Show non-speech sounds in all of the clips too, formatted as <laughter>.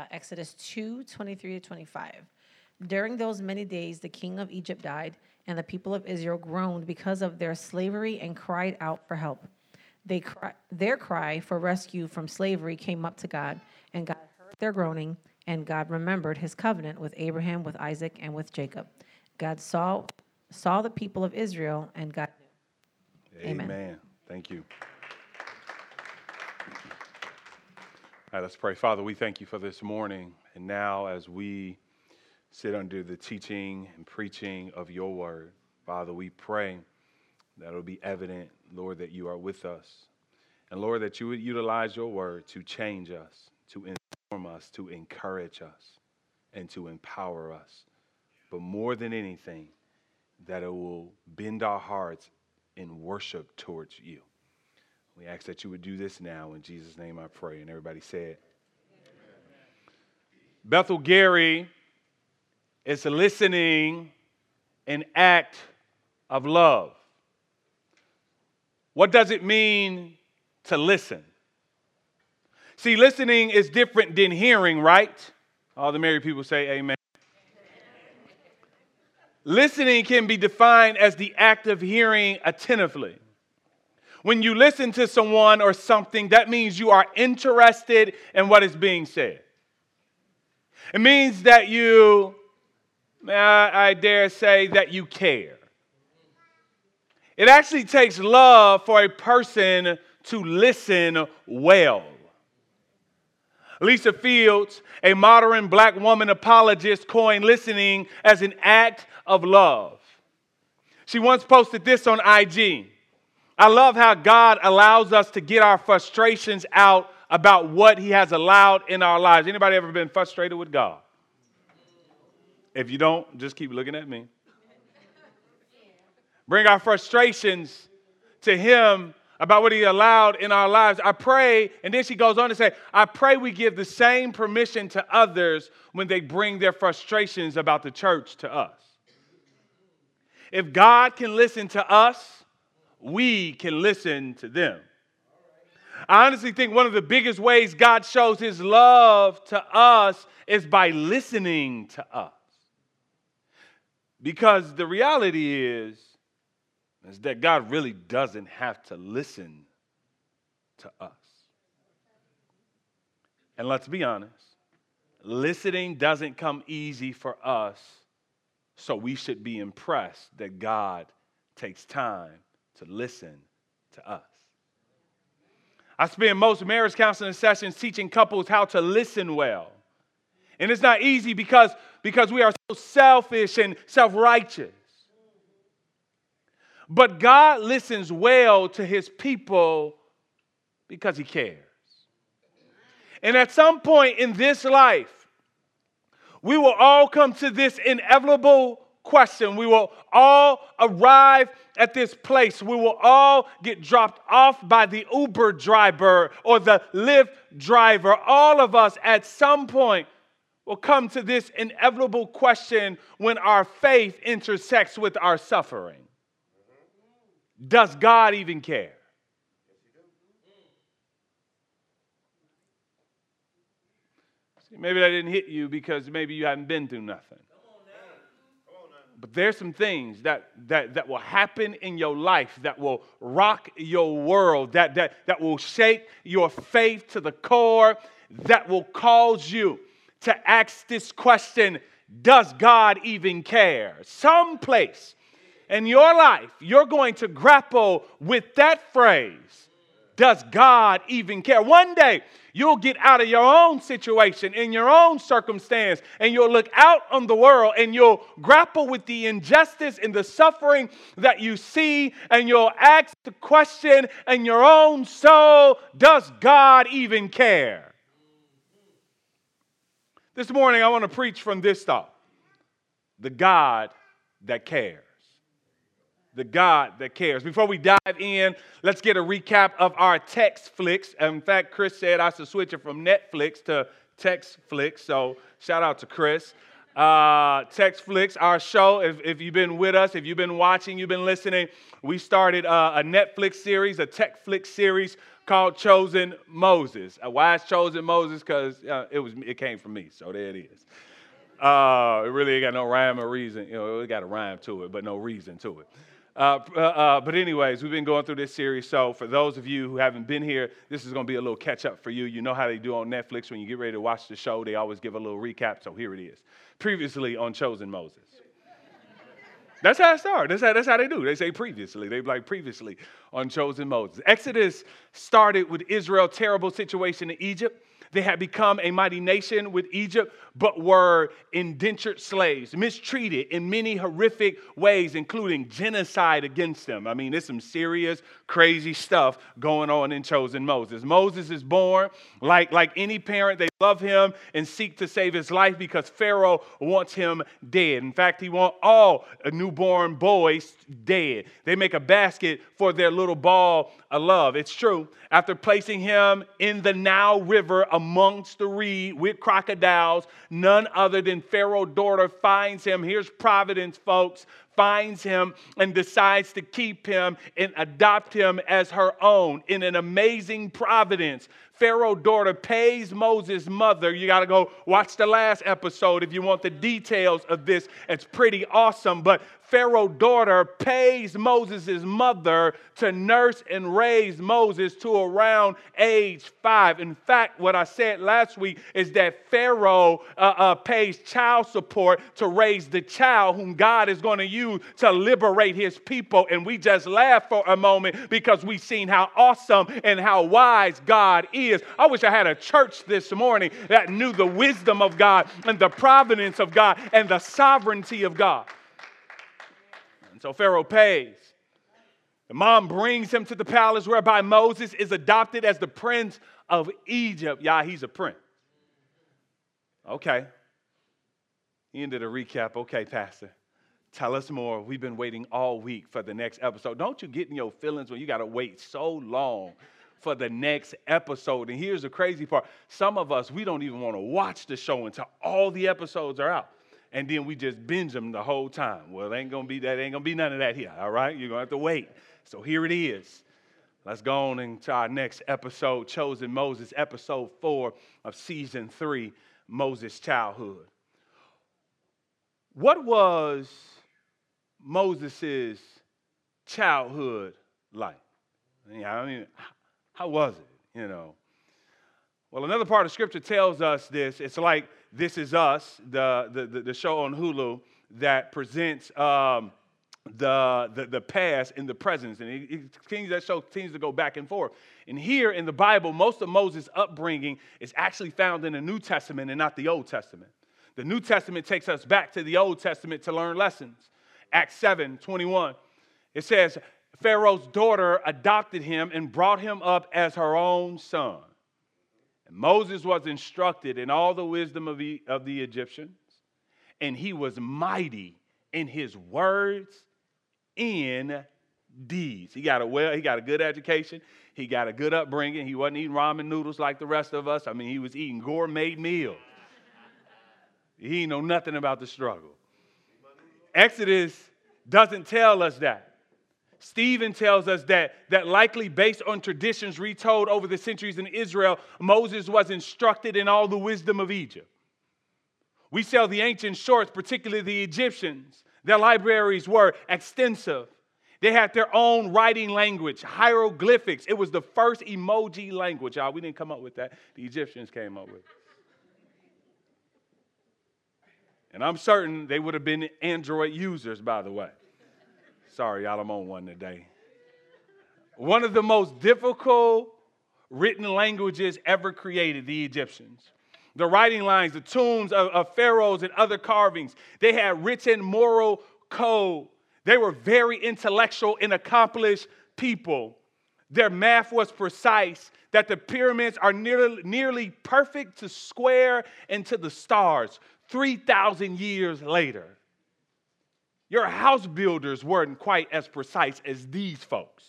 uh, Exodus 2 23 to 25. During those many days, the king of Egypt died, and the people of Israel groaned because of their slavery and cried out for help. They cry, their cry for rescue from slavery came up to God, and God heard their groaning, and God remembered his covenant with Abraham, with Isaac, and with Jacob. God saw, saw the people of Israel, and God knew. Amen. Amen. Thank you. All right, let's pray. Father, we thank you for this morning. And now, as we sit under the teaching and preaching of your word, Father, we pray that it'll be evident, Lord, that you are with us. And Lord, that you would utilize your word to change us, to inform us, to encourage us, and to empower us. But more than anything, that it will bend our hearts in worship towards you. We ask that you would do this now. In Jesus' name I pray. And everybody said, Bethel Gary is listening an act of love. What does it mean to listen? See, listening is different than hearing, right? All the married people say amen. Listening can be defined as the act of hearing attentively. When you listen to someone or something, that means you are interested in what is being said. It means that you, I dare say, that you care. It actually takes love for a person to listen well. Lisa Fields, a modern black woman apologist, coined listening as an act of love. She once posted this on IG. I love how God allows us to get our frustrations out about what he has allowed in our lives. Anybody ever been frustrated with God? If you don't, just keep looking at me. Bring our frustrations to him about what he allowed in our lives. I pray, and then she goes on to say, I pray we give the same permission to others when they bring their frustrations about the church to us. If God can listen to us, we can listen to them. I honestly think one of the biggest ways God shows his love to us is by listening to us. Because the reality is, is that God really doesn't have to listen to us. And let's be honest, listening doesn't come easy for us, so we should be impressed that God takes time to listen to us. I spend most marriage counseling sessions teaching couples how to listen well. And it's not easy because, because we are so selfish and self righteous. But God listens well to his people because he cares. And at some point in this life, we will all come to this inevitable question. We will all arrive at this place. We will all get dropped off by the Uber driver or the Lyft driver. All of us at some point will come to this inevitable question when our faith intersects with our suffering. Does God even care? Maybe that didn't hit you because maybe you haven't been through nothing. But there's some things that, that, that will happen in your life that will rock your world, that, that, that will shake your faith to the core, that will cause you to ask this question Does God even care? Someplace in your life, you're going to grapple with that phrase Does God even care? One day, You'll get out of your own situation, in your own circumstance, and you'll look out on the world and you'll grapple with the injustice and the suffering that you see, and you'll ask the question in your own soul Does God even care? This morning, I want to preach from this thought the God that cares the God that cares. Before we dive in, let's get a recap of our text flicks. In fact, Chris said I should switch it from Netflix to text flicks, so shout out to Chris. Uh, Text Flicks, our show. If, if you've been with us, if you've been watching, you've been listening, we started uh, a Netflix series, a Text Flick series called Chosen Moses. Uh, why is Chosen Moses? Because uh, it was it came from me, so there it is. Uh, it really ain't got no rhyme or reason. You know, it got a rhyme to it, but no reason to it. Uh, uh, uh, but anyways, we've been going through this series. So for those of you who haven't been here, this is going to be a little catch up for you. You know how they do on Netflix when you get ready to watch the show, they always give a little recap. So here it is. Previously on Chosen Moses. That's how it started. That's how, that's how they do. They say previously. They like previously on Chosen Moses. Exodus started with Israel's terrible situation in Egypt. They had become a mighty nation with Egypt, but were indentured slaves, mistreated in many horrific ways, including genocide against them. I mean, there's some serious, crazy stuff going on in Chosen Moses. Moses is born like, like any parent, they love him and seek to save his life because Pharaoh wants him dead. In fact, he wants all newborn boys dead. They make a basket for their little ball of love. It's true. After placing him in the Nile River amongst the reed with crocodiles, none other than Pharaoh's daughter finds him. Here's providence, folks finds him and decides to keep him and adopt him as her own in an amazing providence. Pharaoh daughter pays Moses' mother. You got to go watch the last episode if you want the details of this. It's pretty awesome. But Pharaoh daughter pays Moses' mother to nurse and raise Moses to around age five. In fact, what I said last week is that Pharaoh uh, uh, pays child support to raise the child whom God is going to use to liberate his people. And we just laugh for a moment because we've seen how awesome and how wise God is. I wish I had a church this morning that knew the wisdom of God and the providence of God and the sovereignty of God. So Pharaoh pays. The mom brings him to the palace whereby Moses is adopted as the prince of Egypt. Yeah, he's a prince. Okay. End of the recap. Okay, Pastor. Tell us more. We've been waiting all week for the next episode. Don't you get in your feelings when you got to wait so long for the next episode? And here's the crazy part some of us, we don't even want to watch the show until all the episodes are out and then we just binge them the whole time. Well, ain't gonna be that, ain't gonna be none of that here, all right? You're gonna have to wait. So here it is. Let's go on into our next episode, Chosen Moses, episode four of season three, Moses' childhood. What was Moses' childhood like? I mean, how was it, you know? Well, another part of scripture tells us this. It's like This Is Us, the, the, the show on Hulu that presents um, the, the, the past and the present. And it, it, that show continues to go back and forth. And here in the Bible, most of Moses' upbringing is actually found in the New Testament and not the Old Testament. The New Testament takes us back to the Old Testament to learn lessons. Acts 7 21. It says, Pharaoh's daughter adopted him and brought him up as her own son. And Moses was instructed in all the wisdom of the, of the Egyptians, and he was mighty in his words in deeds. He got a well, he got a good education, he got a good upbringing. He wasn't eating ramen noodles like the rest of us. I mean, he was eating gourmet meals. He know nothing about the struggle. Exodus doesn't tell us that. Stephen tells us that, that likely based on traditions retold over the centuries in Israel, Moses was instructed in all the wisdom of Egypt. We sell the ancient shorts, particularly the Egyptians. Their libraries were extensive. They had their own writing language, hieroglyphics. It was the first emoji language, y'all. We didn't come up with that. The Egyptians came up with it. And I'm certain they would have been Android users, by the way. Sorry, y'all, I'm on one today. One of the most difficult written languages ever created, the Egyptians. The writing lines, the tombs of, of pharaohs and other carvings, they had written moral code. They were very intellectual and accomplished people. Their math was precise, that the pyramids are nearly, nearly perfect to square and to the stars 3,000 years later. Your house builders weren't quite as precise as these folks.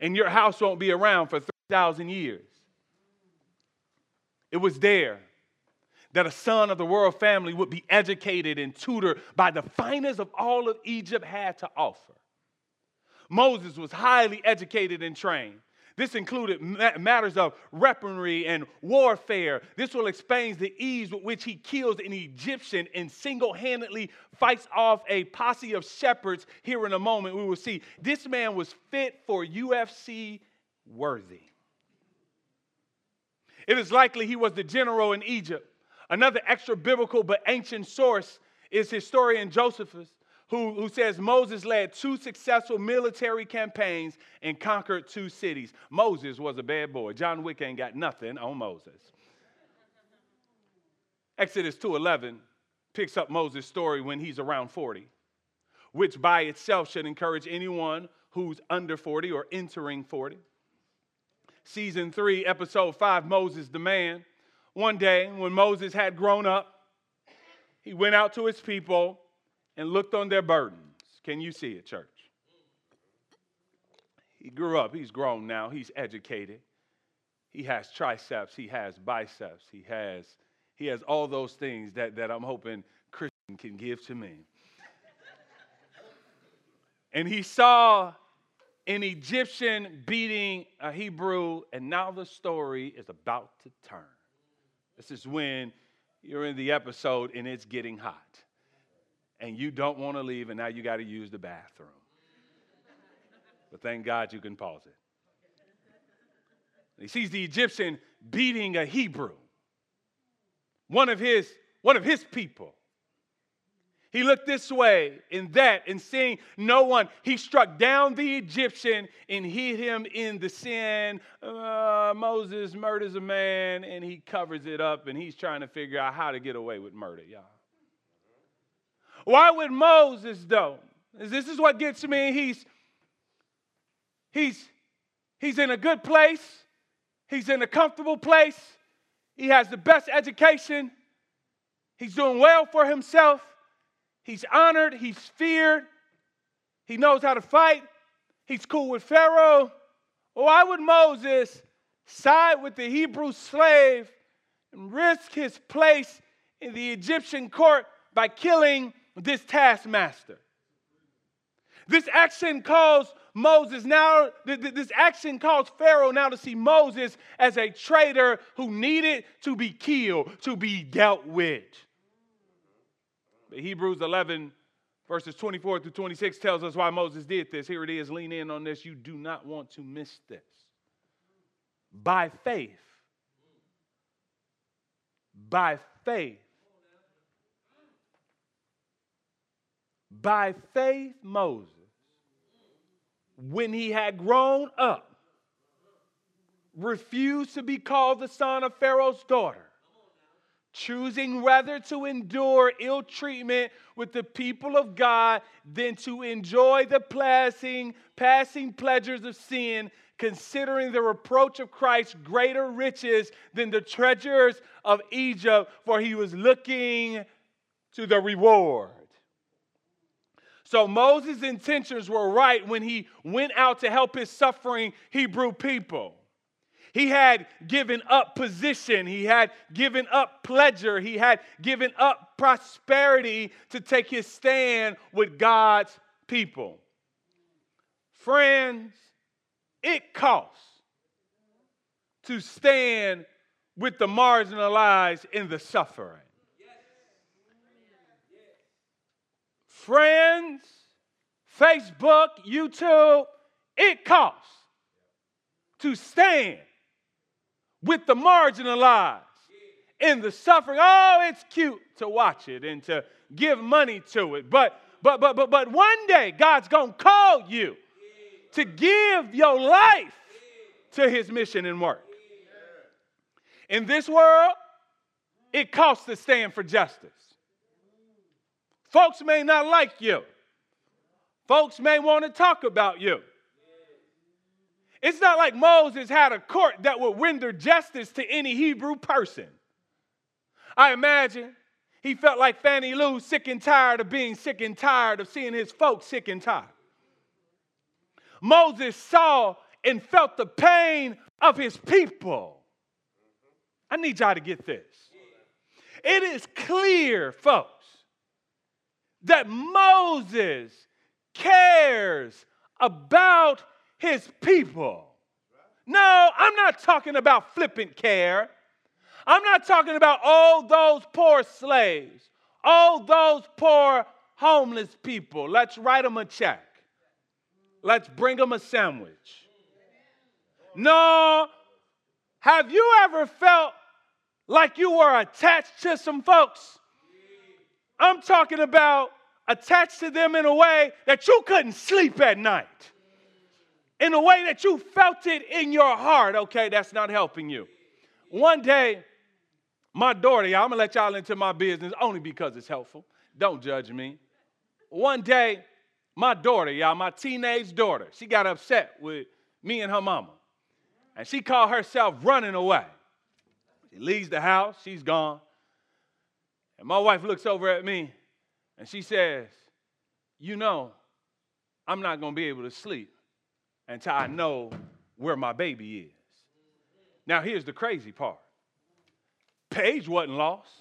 And your house won't be around for 3,000 years. It was there. that a son of the royal family would be educated and tutored by the finest of all of Egypt had to offer. Moses was highly educated and trained. This included matters of weaponry and warfare. This will explain the ease with which he kills an Egyptian and single handedly fights off a posse of shepherds. Here in a moment, we will see this man was fit for UFC worthy. It is likely he was the general in Egypt. Another extra biblical but ancient source is historian Josephus who, who says Moses led two successful military campaigns and conquered two cities. Moses was a bad boy. John Wick ain't got nothing on Moses. Exodus 2:11 picks up Moses' story when he's around 40, which by itself should encourage anyone who's under 40 or entering 40. Season 3, episode 5, Moses the man. One day when Moses had grown up, he went out to his people and looked on their burdens. Can you see it, church? He grew up, he's grown now, he's educated. He has triceps, he has biceps, he has he has all those things that, that I'm hoping Christian can give to me. and he saw an Egyptian beating a Hebrew, and now the story is about to turn. This is when you're in the episode and it's getting hot and you don't want to leave, and now you got to use the bathroom. but thank God you can pause it. He sees the Egyptian beating a Hebrew, one of his, one of his people. He looked this way and that, and seeing no one, he struck down the Egyptian and hid him in the sin. Uh, Moses murders a man and he covers it up, and he's trying to figure out how to get away with murder, y'all. Why would Moses, though? This is what gets me. He's, he's, he's in a good place, he's in a comfortable place, he has the best education, he's doing well for himself, he's honored, he's feared, he knows how to fight, he's cool with Pharaoh. Why would Moses side with the Hebrew slave and risk his place in the Egyptian court by killing this taskmaster. This action caused Moses now, this action caused Pharaoh now to see Moses as a traitor who needed to be killed, to be dealt with. But Hebrews 11, verses 24 through 26 tells us why Moses did this. Here it is. Lean in on this. You do not want to miss this. By faith, by faith, By faith, Moses, when he had grown up, refused to be called the son of Pharaoh's daughter, choosing rather to endure ill treatment with the people of God than to enjoy the passing, passing pleasures of sin, considering the reproach of Christ greater riches than the treasures of Egypt, for he was looking to the reward. So Moses' intentions were right when he went out to help his suffering Hebrew people. He had given up position, he had given up pleasure, he had given up prosperity to take his stand with God's people. Friends, it costs to stand with the marginalized and the suffering. Friends, Facebook, YouTube, it costs to stand with the marginalized in the suffering. Oh, it's cute to watch it and to give money to it. But but but but but one day God's to call you to give your life to his mission and work. In this world, it costs to stand for justice. Folks may not like you. Folks may want to talk about you. It's not like Moses had a court that would render justice to any Hebrew person. I imagine he felt like Fannie Lou, sick and tired of being sick and tired of seeing his folks sick and tired. Moses saw and felt the pain of his people. I need y'all to get this. It is clear, folks, that Moses cares about his people. No, I'm not talking about flippant care. I'm not talking about all those poor slaves, all those poor homeless people. Let's write them a check. Let's bring them a sandwich. No, have you ever felt like you were attached to some folks? I'm talking about attached to them in a way that you couldn't sleep at night. In a way that you felt it in your heart. Okay, that's not helping you. One day, my daughter, I'm gonna let y'all into my business only because it's helpful. Don't judge me. One day, my daughter, y'all, my teenage daughter, she got upset with me and her mama. And she called herself running away. She leaves the house, she's gone. And my wife looks over at me and she says, You know, I'm not going to be able to sleep until I know where my baby is. Now, here's the crazy part Paige wasn't lost,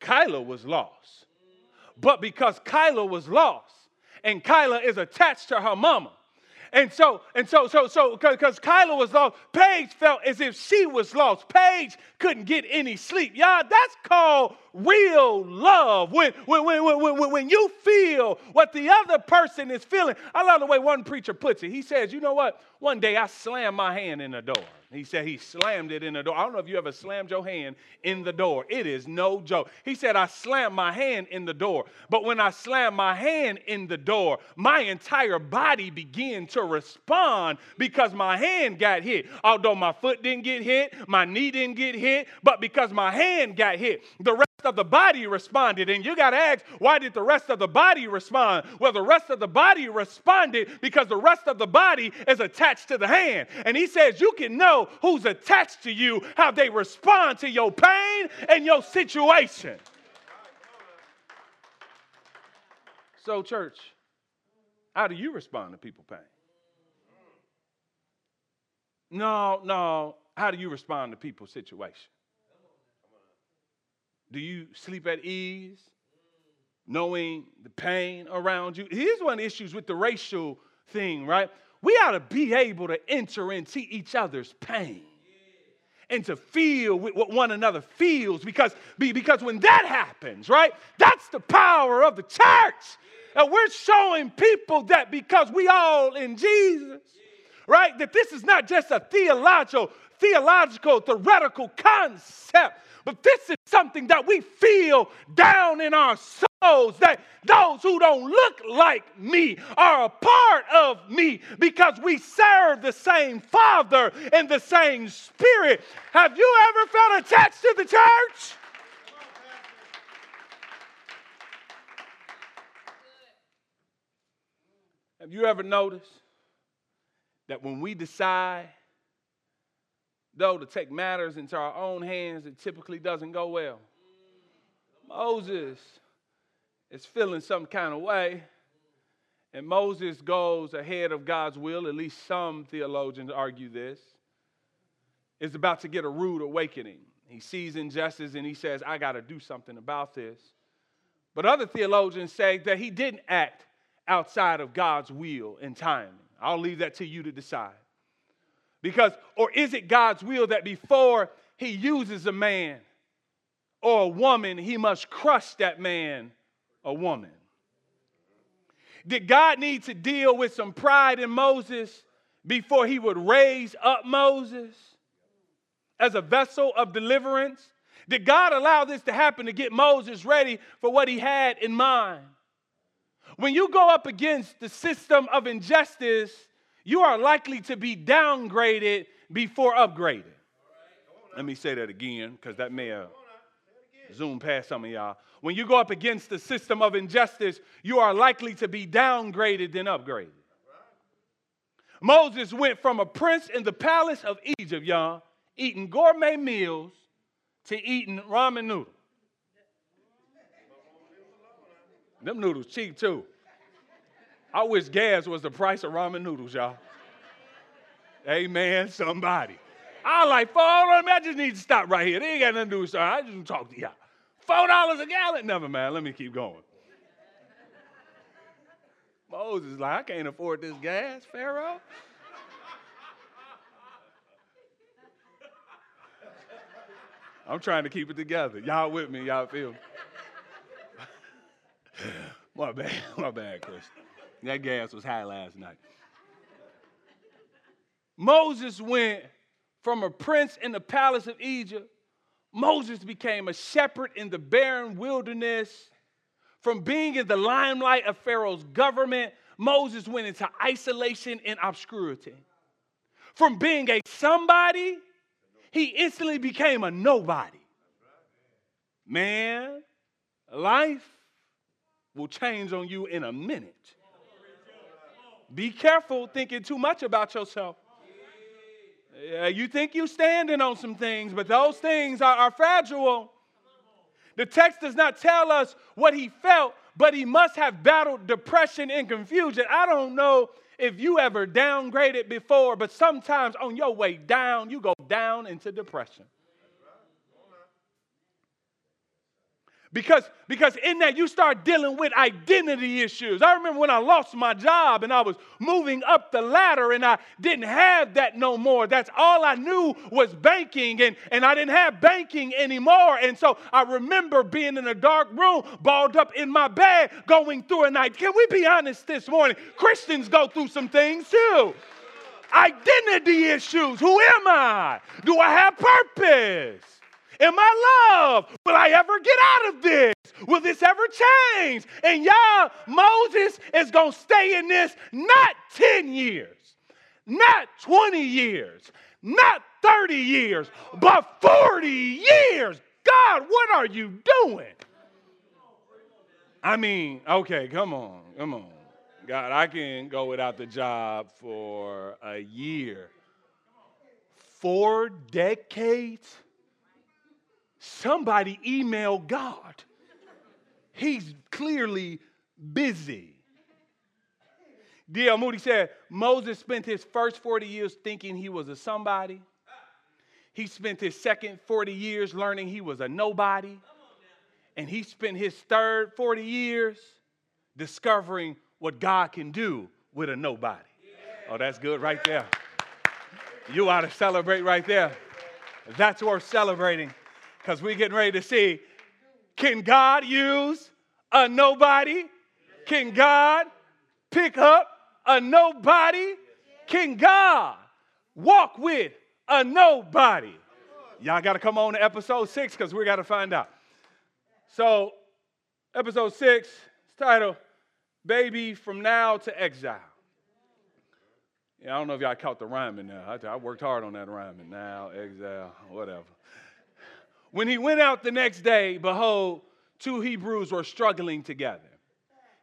Kyla was lost. But because Kyla was lost, and Kyla is attached to her mama, and so, and so, so, so, because Kyla was lost, Paige felt as if she was lost. Paige couldn't get any sleep. Y'all, that's called real love. When, when, when, when, when, you feel what the other person is feeling. I love the way one preacher puts it. He says, you know what? One day I slammed my hand in the door. He said he slammed it in the door. I don't know if you ever slammed your hand in the door. It is no joke. He said, I slammed my hand in the door. But when I slammed my hand in the door, my entire body began to respond because my hand got hit. Although my foot didn't get hit, my knee didn't get hit, but because my hand got hit, the rest of the body responded. And you got to ask, why did the rest of the body respond? Well, the rest of the body responded because the rest of the body is attached to the hand. And he says, you can know who's attached to you, how they respond to your pain and your situation. So, church, how do you respond to people pain? No, no. How do you respond to people's situation? Do you sleep at ease, knowing the pain around you? Here's one of the issues with the racial thing, right? We ought to be able to enter into each other's pain and to feel what one another feels because, because when that happens, right, that's the power of the church. And we're showing people that because we all in Jesus, right, that this is not just a theological, theological, theoretical concept, but this is something that we feel down in our souls that those who don't look like me are a part of me because we serve the same Father and the same Spirit. Have you ever felt attached to the church? Have you ever noticed that when we decide though, to take matters into our own hands, it typically doesn't go well. Moses is feeling some kind of way, and Moses goes ahead of God's will, at least some theologians argue this, is about to get a rude awakening. He sees injustice and he says, I got to do something about this. But other theologians say that he didn't act outside of God's will and timing. I'll leave that to you to decide. Because, or is it God's will that before he uses a man or a woman, he must crush that man or woman? Did God need to deal with some pride in Moses before he would raise up Moses as a vessel of deliverance? Did God allow this to happen to get Moses ready for what he had in mind? When you go up against the system of injustice, you are likely to be downgraded before upgraded. Let me say that again because that may uh, have zoomed past some of y'all. When you go up against the system of injustice, you are likely to be downgraded than upgraded. Moses went from a prince in the palace of Egypt, y'all, eating gourmet meals to eating ramen noodles. Them noodles cheap too. I wish gas was the price of ramen noodles, y'all. Amen, somebody. I like, four, hold on, I just need to stop right here. They ain't got nothing to do with sir. I just talk to y'all. Four dollars a gallon? Never mind. Let me keep going. Moses like, I can't afford this gas, Pharaoh. I'm trying to keep it together. Y'all with me? Y'all feel me? My bad, <laughs> my bad, Chris. That gas was high last night. Moses went from a prince in the palace of Egypt. Moses became a shepherd in the barren wilderness. From being in the limelight of Pharaoh's government, Moses went into isolation and obscurity. From being a somebody, he instantly became a nobody. Man, life will change on you in a minute. Be careful thinking too much about yourself. Yeah, you think you're standing on some things, but those things are, are fragile. The text does not tell us what he felt, but he must have battled depression and confusion. I don't know if you ever downgraded before, but sometimes on your way down, you go down into depression. Because, because in that you start dealing with identity issues. I remember when I lost my job and I was moving up the ladder and I didn't have that no more. That's all I knew was banking and, and I didn't have banking anymore. And so I remember being in a dark room, balled up in my bed, going through a night. Can we be honest this morning? Christians go through some things too. Identity issues. Who am I? Do I have purpose? Am I loved? Will I ever get out of this? Will this ever change? And y'all, Moses is going to stay in this not 10 years, not 20 years, not 30 years, but 40 years. God, what are you doing? I mean, okay, come on, come on. God, I can go without the job for a year. Four decades? Somebody email God. He's clearly busy. D.L. Moody said Moses spent his first 40 years thinking he was a somebody. He spent his second 40 years learning he was a nobody. And he spent his third 40 years discovering what God can do with a nobody. Oh, that's good right there. You ought to celebrate right there. That's worth celebrating because we're getting ready to see can God use a nobody? Can God pick up a nobody? Can God walk with a nobody? Y'all got to come on to episode six because we got to find out. So, episode six is titled Baby from Now to Exile. Yeah, I don't know if y'all caught the rhyming now. I, I worked hard on that rhyming. Now, exile, whatever. When he went out the next day, behold, two Hebrews were struggling together.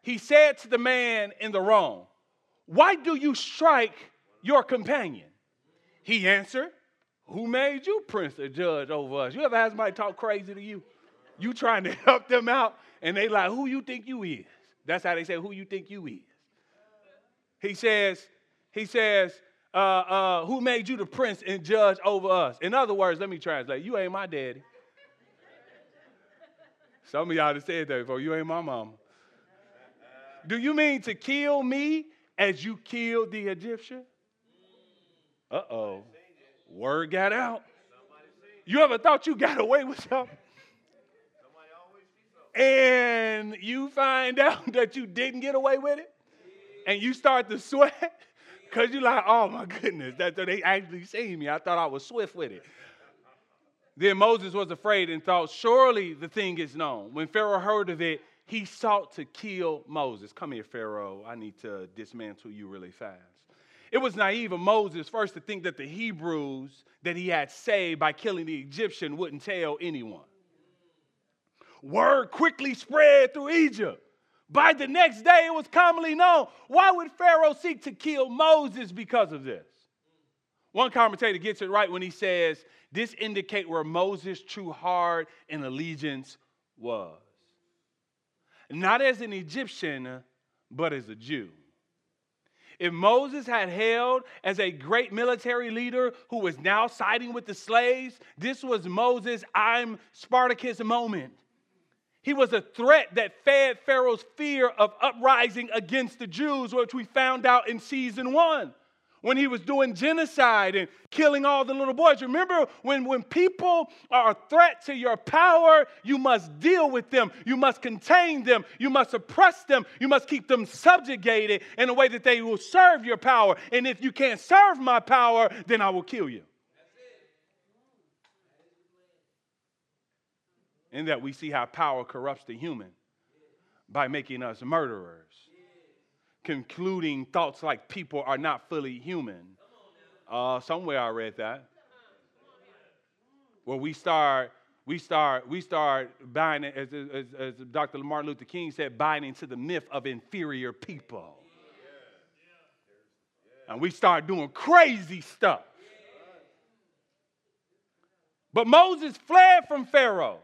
He said to the man in the wrong, Why do you strike your companion? He answered, Who made you prince or judge over us? You ever had somebody talk crazy to you? You trying to <laughs> help them out, and they like, Who you think you is? That's how they say, Who you think you is. He says, He says, uh, uh, Who made you the prince and judge over us? In other words, let me translate, You ain't my daddy. Some of y'all have said that before. You ain't my mama. Do you mean to kill me as you killed the Egyptian? Uh oh. Word got out. You ever thought you got away with something? And you find <laughs> out that you didn't get away with it? And you start to sweat? <laughs> Because you're like, oh my goodness, that, they actually seen me. I thought I was swift with it. Then Moses was afraid and thought, Surely the thing is known. When Pharaoh heard of it, he sought to kill Moses. Come here, Pharaoh. I need to dismantle you really fast. It was naive of Moses first to think that the Hebrews that he had saved by killing the Egyptian wouldn't tell anyone. Word quickly spread through Egypt. By the next day, it was commonly known. Why would Pharaoh seek to kill Moses because of this? One commentator gets it right when he says this indicate where Moses' true heart and allegiance was. Not as an Egyptian, but as a Jew. If Moses had hailed as a great military leader who was now siding with the slaves, this was Moses' I'm Spartacus moment. He was a threat that fed Pharaoh's fear of uprising against the Jews, which we found out in season one when he was doing genocide and killing all the little boys. Remember, when, when people are a threat to your power, you must deal with them. You must contain them. You must oppress them. You must keep them subjugated in a way that they will serve your power. And if you can't serve my power, then I will kill you. In that we see how power corrupts the human by making us murderers concluding thoughts like people are not fully human. Uh, somewhere I read that. Where we start, we start, we start buying, as, as, as Dr. Martin Luther King said, buying into the myth of inferior people. And we start doing crazy stuff. But Moses fled from Pharaoh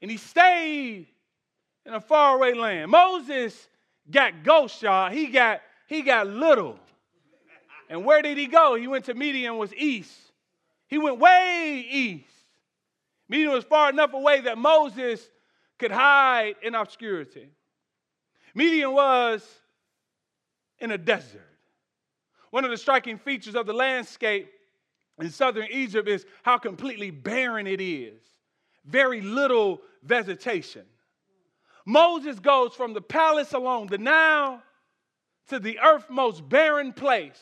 and he stayed in a faraway land. Moses got ghost, y'all. He got he got little. And where did he go? He went to Midian was east. He went way east. Midian was far enough away that Moses could hide in obscurity. Midian was in a desert. One of the striking features of the landscape in southern Egypt is how completely barren it is. Very little vegetation. Moses goes from the palace along the Nile to the earth's most barren place.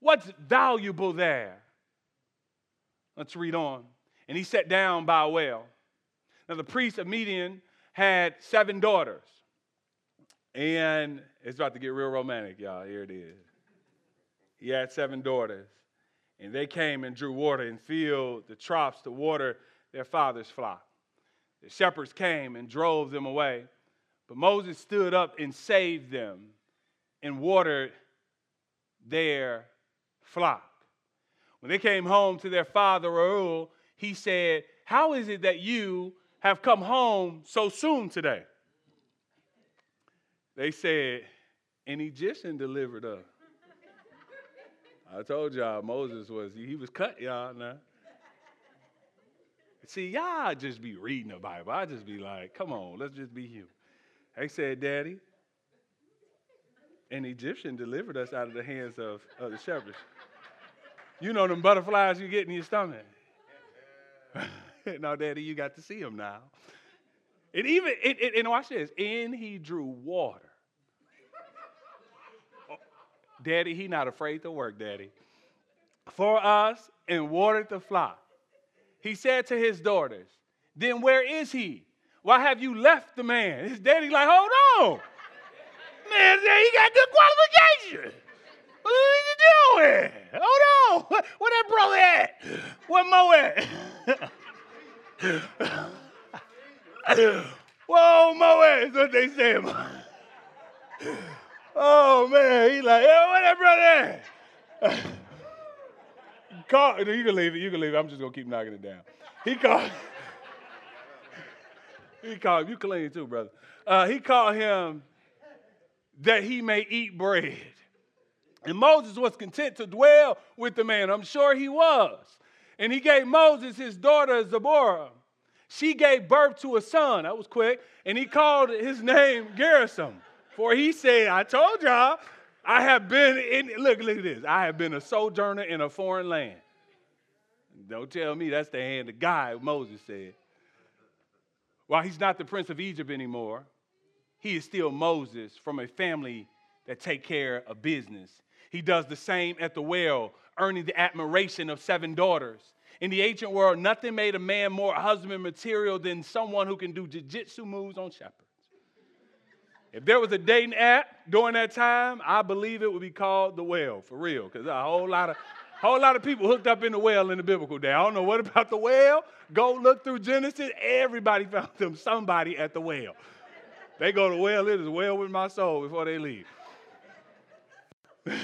What's valuable there? Let's read on. And he sat down by a well. Now, the priest of Midian had seven daughters. And it's about to get real romantic, y'all. Here it is. He had seven daughters. And they came and drew water and filled the troughs to water their father's flock. The shepherds came and drove them away. But Moses stood up and saved them and watered their flock. When they came home to their father Reuel, he said, How is it that you have come home so soon today? They said, An Egyptian delivered us. I told y'all Moses was, he was cut, y'all, now. See, y'all just be reading the Bible. I just be like, come on, let's just be human. They said, Daddy, an Egyptian delivered us out of the hands of, of the shepherds. You know them butterflies you get in your stomach. <laughs> no, Daddy, you got to see them now. And even, and, and watch this, and he drew water. Oh, Daddy, he not afraid to work, Daddy. For us and watered the flock he said to his daughters, Then where is he? Why have you left the man? His daddy, like, hold on. Man, he got good qualifications. What are you doing? Hold on. <laughs> Where that brother at? Where Mo at? <laughs> Whoa, Mo at is what they say. <laughs> Oh, man. He like, hey, where that brother at? Called, you can leave it, you can leave it. I'm just gonna keep knocking it down. He called, <laughs> he called, you clean too, brother. Uh, he called him that he may eat bread. And Moses was content to dwell with the man. I'm sure he was. And he gave Moses his daughter Zipporah. She gave birth to a son. That was quick. And he called his name Gershom. For he said, I told y'all, I have been in, look, look at this. I have been a sojourner in a foreign land. Don't tell me that's the hand of God, Moses said. While he's not the prince of Egypt anymore, he is still Moses from a family that take care of business. He does the same at the well, earning the admiration of seven daughters. In the ancient world, nothing made a man more husband material than someone who can do jiu-jitsu moves on shepherds. If there was a dating app during that time, I believe it would be called the well, for real, because a whole lot of whole lot of people hooked up in the well in the biblical day. I don't know what about the well. Go look through Genesis. Everybody found them somebody at the well. They go to the well, it is well with my soul before they leave. the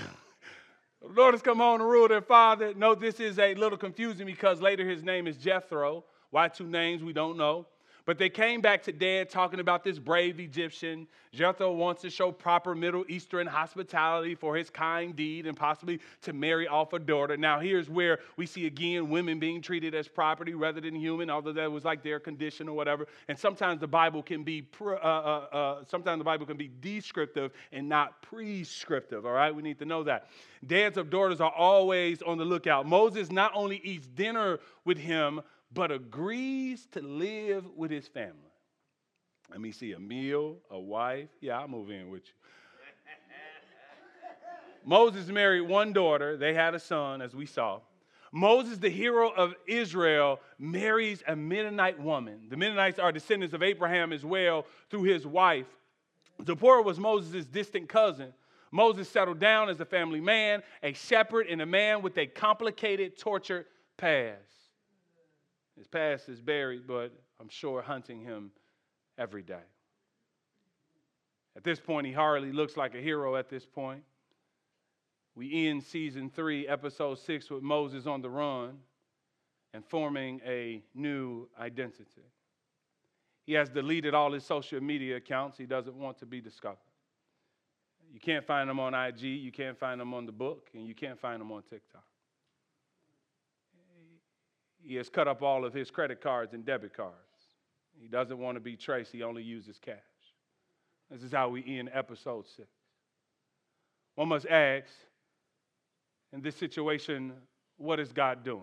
<laughs> Lord has come home to Reuel their father. Note this is a little confusing because later his name is Jethro. Why two names? We don't know. But they came back to dad talking about this brave Egyptian. Jethro wants to show proper Middle Eastern hospitality for his kind deed and possibly to marry off a daughter. Now, here's where we see again women being treated as property rather than human, although that was like their condition or whatever. And sometimes the Bible can be uh, uh, uh, sometimes the Bible can be descriptive and not prescriptive. All right, we need to know that. Dads of daughters are always on the lookout. Moses not only eats dinner with him but agrees to live with his family. Let me see a meal, a wife. Yeah, I'll move in with you. <laughs> Moses married one daughter. They had a son, as we saw. Moses, the hero of Israel, marries a Midianite woman. The Midianites are descendants of Abraham as well through his wife. Zipporah was Moses' distant cousin. Moses settled down as a family man, a shepherd, and a man with a complicated, tortured past. His past is buried, but I'm sure hunting him every day. At this point, he hardly looks like a hero at this point. We end season three, episode six, with Moses on the run and forming a new identity. He has deleted all his social media accounts. He doesn't want to be discovered. You can't find him on IG, you can't find him on the book, and you can't find him on TikTok. He has cut up all of his credit cards and debit cards. He doesn't want to be traced, he only uses cash. This is how we end episode six. One must ask in this situation, what is God doing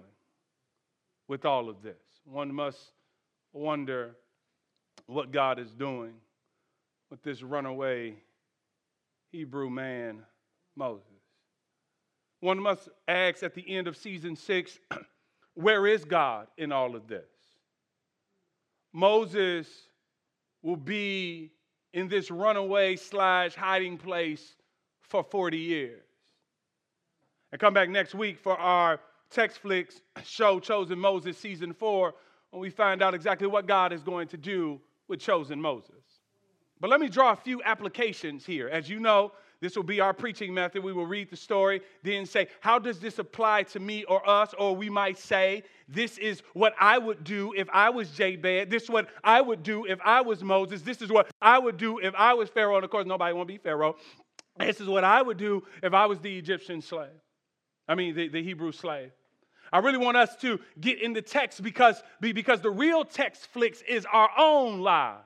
with all of this? One must wonder what God is doing with this runaway Hebrew man, Moses. One must ask at the end of season six, <clears throat> where is God in all of this? Moses will be in this runaway slash hiding place for 40 years. And come back next week for our Text Flicks show, Chosen Moses, season four, when we find out exactly what God is going to do with Chosen Moses. But let me draw a few applications here. As you know, this will be our preaching method. We will read the story, then say, How does this apply to me or us? Or we might say, This is what I would do if I was Jabez. This is what I would do if I was Moses. This is what I would do if I was Pharaoh. And of course, nobody want to be Pharaoh. This is what I would do if I was the Egyptian slave. I mean, the, the Hebrew slave. I really want us to get in the text because, because the real text flicks is our own lives.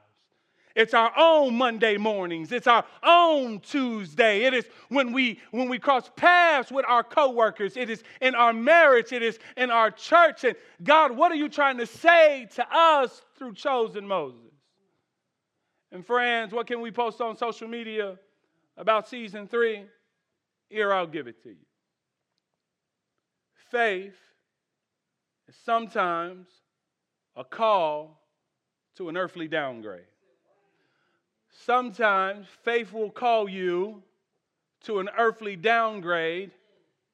It's our own Monday mornings. It's our own Tuesday. It is when we when we cross paths with our coworkers. It is in our marriage. It is in our church. And God, what are you trying to say to us through chosen Moses? And friends, what can we post on social media about season three? Here, I'll give it to you. Faith is sometimes a call to an earthly downgrade. Sometimes faith will call you to an earthly downgrade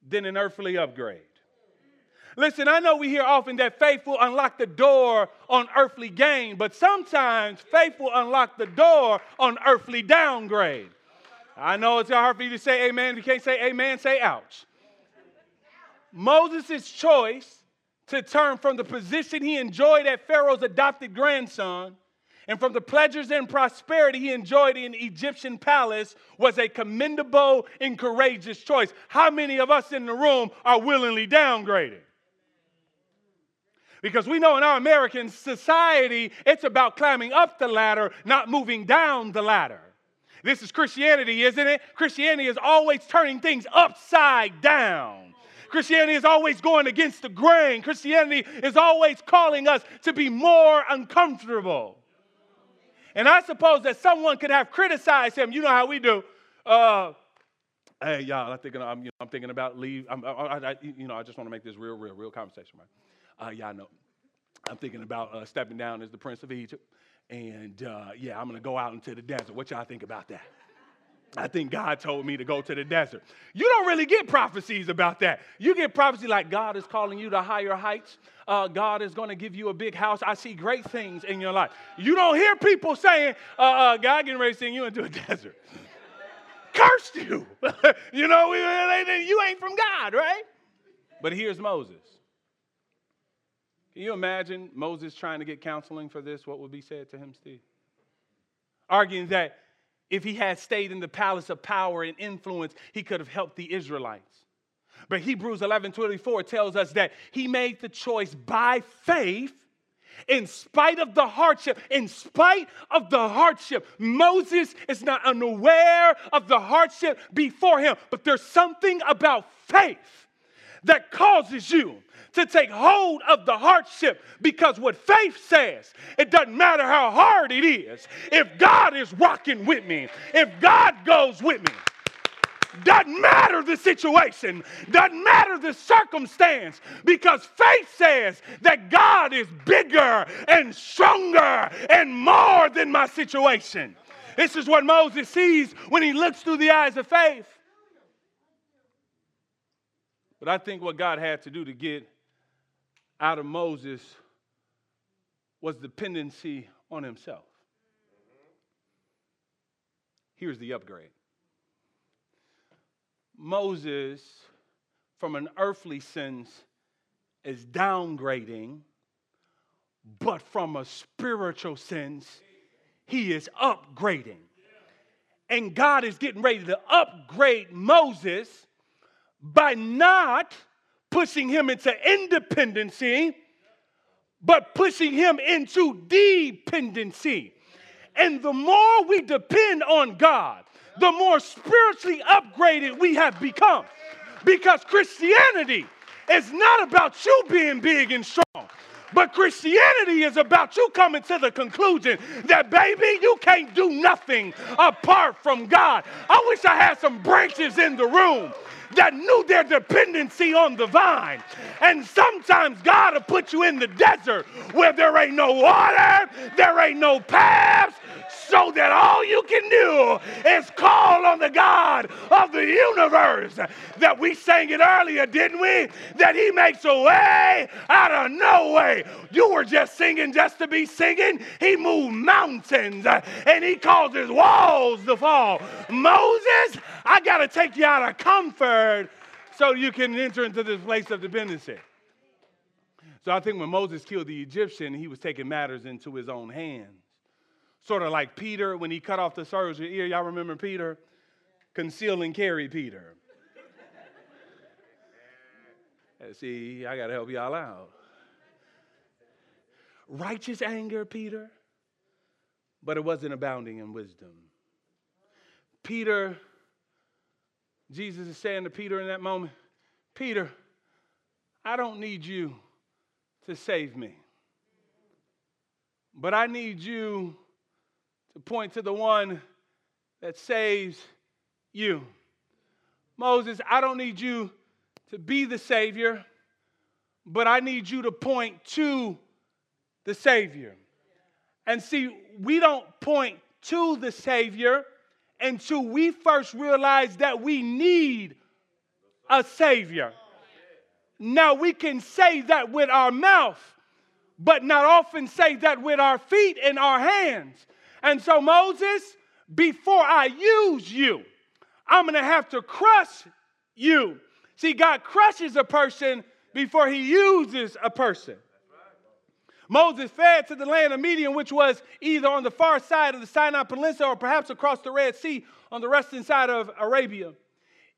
than an earthly upgrade. Listen, I know we hear often that faith will unlock the door on earthly gain, but sometimes faith will unlock the door on earthly downgrade. I know it's hard for you to say amen. If you can't say amen, say ouch. Moses' choice to turn from the position he enjoyed at Pharaoh's adopted grandson and from the pleasures and prosperity he enjoyed in Egyptian palace was a commendable and courageous choice. How many of us in the room are willingly downgraded? Because we know in our American society, it's about climbing up the ladder, not moving down the ladder. This is Christianity, isn't it? Christianity is always turning things upside down. Christianity is always going against the grain. Christianity is always calling us to be more uncomfortable. And I suppose that someone could have criticized him. You know how we do. Uh, hey, y'all, I'm thinking, I'm, you know, I'm thinking about leave. I'm, I, I, you know, I just want to make this real, real, real conversation, right? Uh, y'all know. I'm thinking about uh, stepping down as the prince of Egypt. And uh, yeah, I'm going to go out into the desert. What y'all think about that? I think God told me to go to the desert. You don't really get prophecies about that. You get prophecy like God is calling you to higher heights. Uh, God is going to give you a big house. I see great things in your life. You don't hear people saying, uh, uh, God getting ready to send you into a <laughs> desert. Cursed you. <laughs> you know, you ain't from God, right? But here's Moses. Can you imagine Moses trying to get counseling for this? What would be said to him, Steve? Arguing that if he had stayed in the palace of power and influence, he could have helped the Israelites. But Hebrews 11 24 tells us that he made the choice by faith in spite of the hardship, in spite of the hardship. Moses is not unaware of the hardship before him, but there's something about faith that causes you to take hold of the hardship because what faith says, it doesn't matter how hard it is. If God is rocking with me, if God goes with me, doesn't matter the situation, doesn't matter the circumstance, because faith says that God is bigger and stronger and more than my situation. This is what Moses sees when he looks through the eyes of faith. But I think what God had to do to get out of Moses was dependency on himself. Here's the upgrade Moses, from an earthly sense, is downgrading, but from a spiritual sense, he is upgrading. And God is getting ready to upgrade Moses by not pushing him into independency, but pushing him into dependency. And the more we depend on God, the more spiritually upgraded we have become. Because Christianity is not about you being big and strong. But Christianity is about you coming to the conclusion that, baby, you can't do nothing apart from God. I wish I had some branches in the room that knew their dependency on the vine. And sometimes God will put you in the desert where there ain't no water, there ain't no paths, so that all you can do is call on the God of the universe. That we sang it earlier, didn't we? That He makes a way out of no way. You were just singing just to be singing. He moved mountains uh, and He causes walls to fall. Moses, I got to take you out of comfort so you can enter into this place of dependency. So I think when Moses killed the Egyptian, he was taking matters into his own hands. Sort of like Peter when he cut off the soldier's ear. Y'all remember Peter? Conceal and carry Peter. <laughs> See, I got to help y'all out. Righteous anger, Peter, but it wasn't abounding in wisdom. Peter, Jesus is saying to Peter in that moment, Peter, I don't need you to save me, but I need you to point to the one that saves you. Moses, I don't need you to be the Savior, but I need you to point to the Savior. And see, we don't point to the Savior until we first realize that we need a Savior. Now, we can say that with our mouth, but not often say that with our feet and our hands. And so, Moses, before I use you, I'm going to have to crush you. See, God crushes a person before he uses a person. Moses fled to the land of Midian, which was either on the far side of the Sinai Peninsula or perhaps across the Red Sea on the western side of Arabia.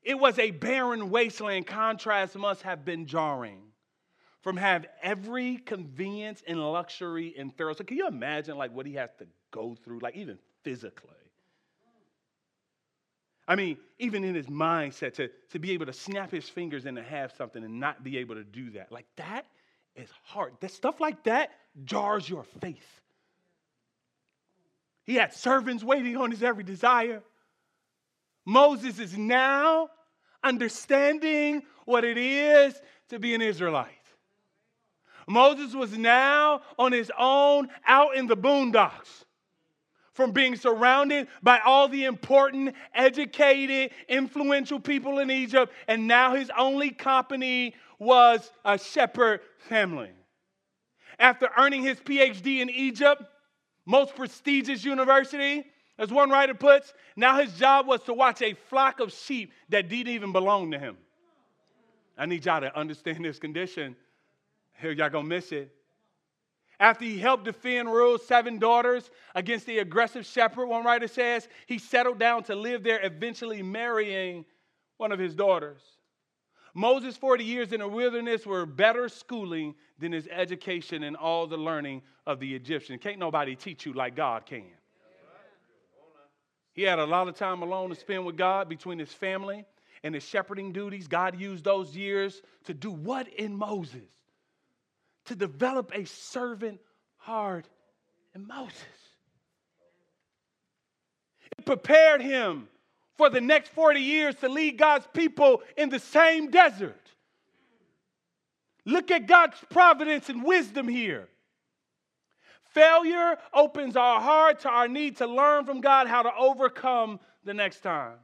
It was a barren wasteland. Contrast must have been jarring from have every convenience and luxury and thorough. So can you imagine like what he has to go through, like even physically? I mean, even in his mindset, to, to be able to snap his fingers and to have something and not be able to do that. Like that is hard. That stuff like that jars your faith. He had servants waiting on his every desire. Moses is now understanding what it is to be an Israelite. Moses was now on his own out in the boondocks from being surrounded by all the important, educated, influential people in Egypt, and now his only company was a shepherd family. After earning his PhD in Egypt, most prestigious university, as one writer puts, now his job was to watch a flock of sheep that didn't even belong to him. I need y'all to understand this condition here, y'all gonna miss it. After he helped defend Reuel's seven daughters against the aggressive shepherd, one writer says, he settled down to live there, eventually marrying one of his daughters. Moses' 40 years in the wilderness were better schooling than his education and all the learning of the Egyptian. Can't nobody teach you like God can. He had a lot of time alone to spend with God between his family and his shepherding duties. God used those years to do what in Moses? To develop a servant heart in Moses. It prepared him for the next 40 years to lead God's people in the same desert. Look at God's providence and wisdom here. Failure opens our heart to our need to learn from God how to overcome the next time.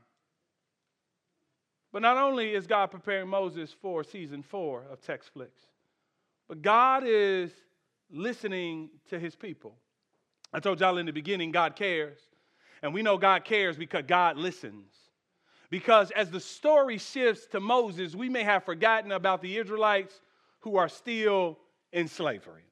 But not only is God preparing Moses for season four of Text Flicks, but God is listening to his people. I told y'all in the beginning, God cares. And we know God cares because God listens. Because as the story shifts to Moses, we may have forgotten about the Israelites who are still in slavery.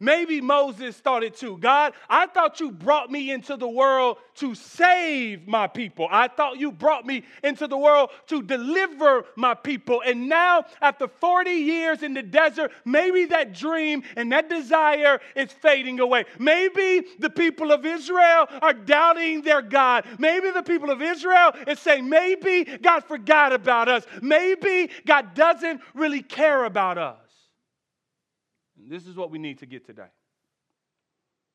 Maybe Moses thought it too. God, I thought you brought me into the world to save my people. I thought you brought me into the world to deliver my people. And now, after 40 years in the desert, maybe that dream and that desire is fading away. Maybe the people of Israel are doubting their God. Maybe the people of Israel is saying, maybe God forgot about us. Maybe God doesn't really care about us. This is what we need to get today.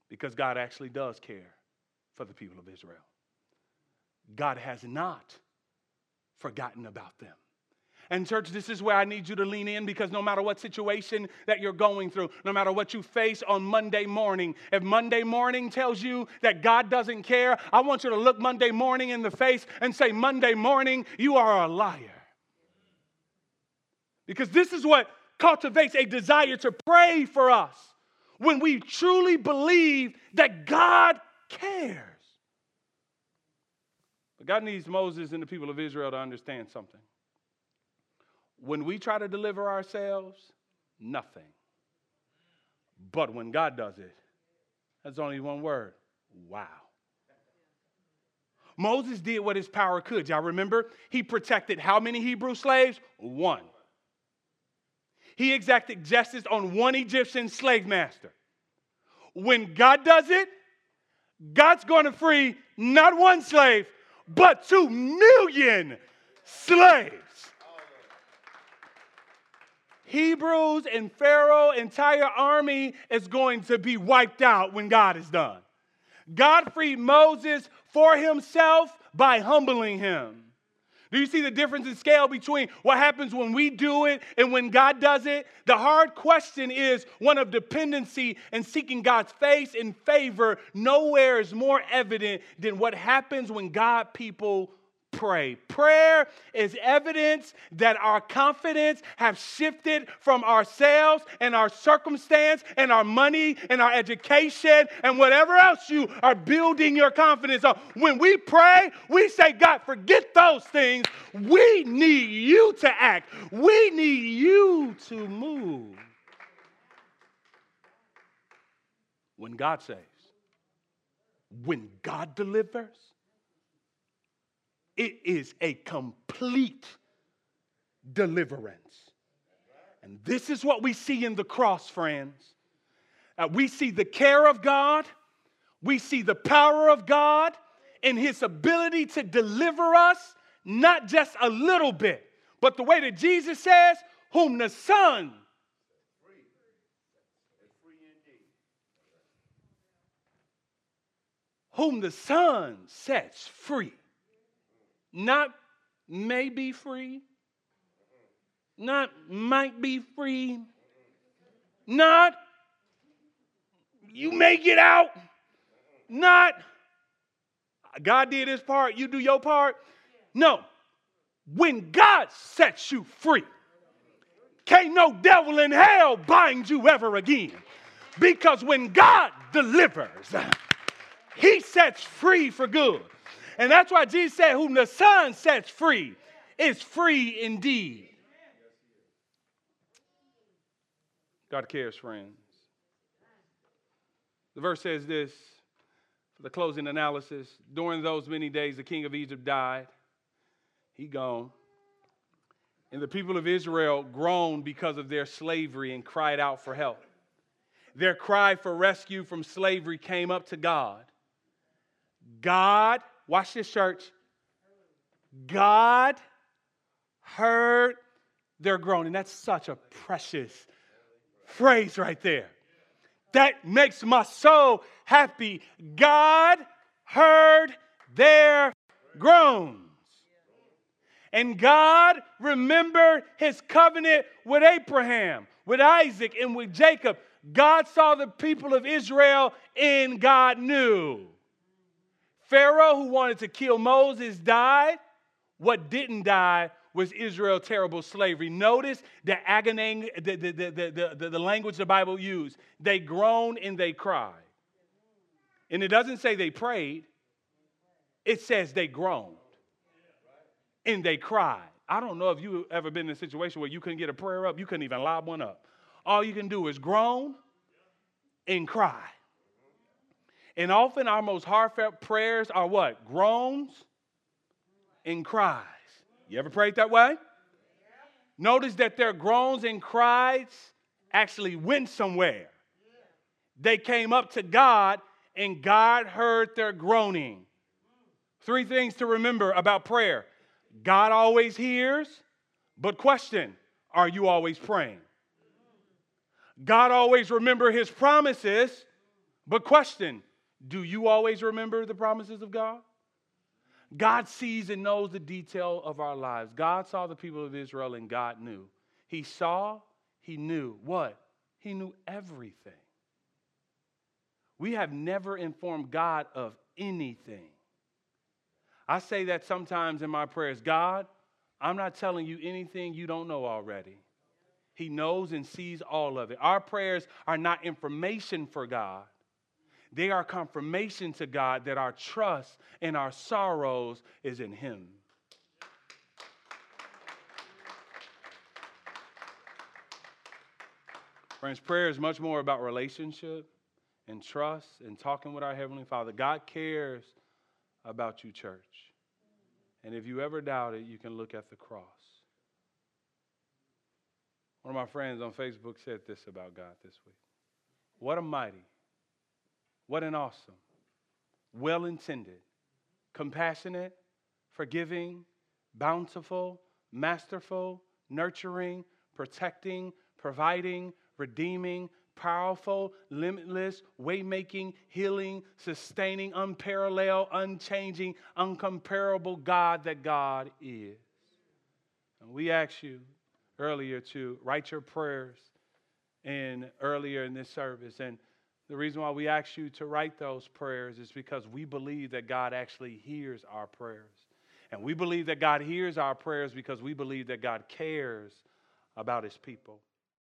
Because God actually does care for the people of Israel. God has not forgotten about them. And, church, this is where I need you to lean in because no matter what situation that you're going through, no matter what you face on Monday morning, if Monday morning tells you that God doesn't care, I want you to look Monday morning in the face and say, Monday morning, you are a liar. Because this is what cultivates a desire to pray for us when we truly believe that God cares. But God needs Moses and the people of Israel to understand something. When we try to deliver ourselves, nothing. But when God does it, that's only one word wow. Moses did what his power could. Y'all remember? He protected how many Hebrew slaves? One he exacted justice on one Egyptian slave master. When God does it, God's going to free not one slave, but two million slaves. Hebrews and Pharaoh entire army is going to be wiped out when God is done. God freed Moses for himself by humbling him. Do you see the difference in scale between what happens when we do it and when God does it? The hard question is one of dependency and seeking God's face and favor. Nowhere is more evident than what happens when God people pray. Prayer is evidence that our confidence has shifted from ourselves and our circumstance and our money and our education and whatever else you are building your confidence on. When we pray, we say, God, forget those things. We need you to act, we need you to move. When God saves, when God delivers, it is a complete deliverance. And this is what we see in the cross, friends. Uh, we see the care of God, we see the power of God in His ability to deliver us, not just a little bit, but the way that Jesus says, Whom the Son whom the Son sets free not may be free, not might be free, not you may get out, not God did his part, you do your part. No, when God sets you free, can't no devil in hell bind you ever again. Because when God delivers, he sets free for good. And that's why Jesus said, Whom the Son sets free is free indeed. God cares, friends. The verse says this for the closing analysis. During those many days, the king of Egypt died. He gone. And the people of Israel groaned because of their slavery and cried out for help. Their cry for rescue from slavery came up to God. God, watch this, church. God heard their groaning. That's such a precious phrase right there. That makes my soul happy. God heard their groans. And God remembered his covenant with Abraham, with Isaac, and with Jacob. God saw the people of Israel and God knew. Pharaoh, who wanted to kill Moses, died. What didn't die was Israel terrible slavery. Notice the, agony, the, the, the, the, the language the Bible used. They groaned and they cried. And it doesn't say they prayed, it says they groaned and they cried. I don't know if you've ever been in a situation where you couldn't get a prayer up, you couldn't even lob one up. All you can do is groan and cry. And often our most heartfelt prayers are what? Groans and cries. You ever prayed that way? Notice that their groans and cries actually went somewhere. They came up to God and God heard their groaning. Three things to remember about prayer God always hears, but question, are you always praying? God always remember his promises, but question, do you always remember the promises of God? God sees and knows the detail of our lives. God saw the people of Israel and God knew. He saw, he knew. What? He knew everything. We have never informed God of anything. I say that sometimes in my prayers God, I'm not telling you anything you don't know already. He knows and sees all of it. Our prayers are not information for God, they are confirmation to God that our trust and our sorrows is in Him. Friends, prayer is much more about relationship and trust and talking with our Heavenly Father. God cares about you, church. And if you ever doubt it, you can look at the cross. One of my friends on Facebook said this about God this week What a mighty, what an awesome, well intended, compassionate, forgiving, bountiful, masterful, nurturing, protecting, providing, redeeming, powerful, limitless, waymaking, healing, sustaining, unparalleled, unchanging, uncomparable God that God is. And we asked you earlier to write your prayers in earlier in this service and the reason why we ask you to write those prayers is because we believe that God actually hears our prayers. And we believe that God hears our prayers because we believe that God cares about his people.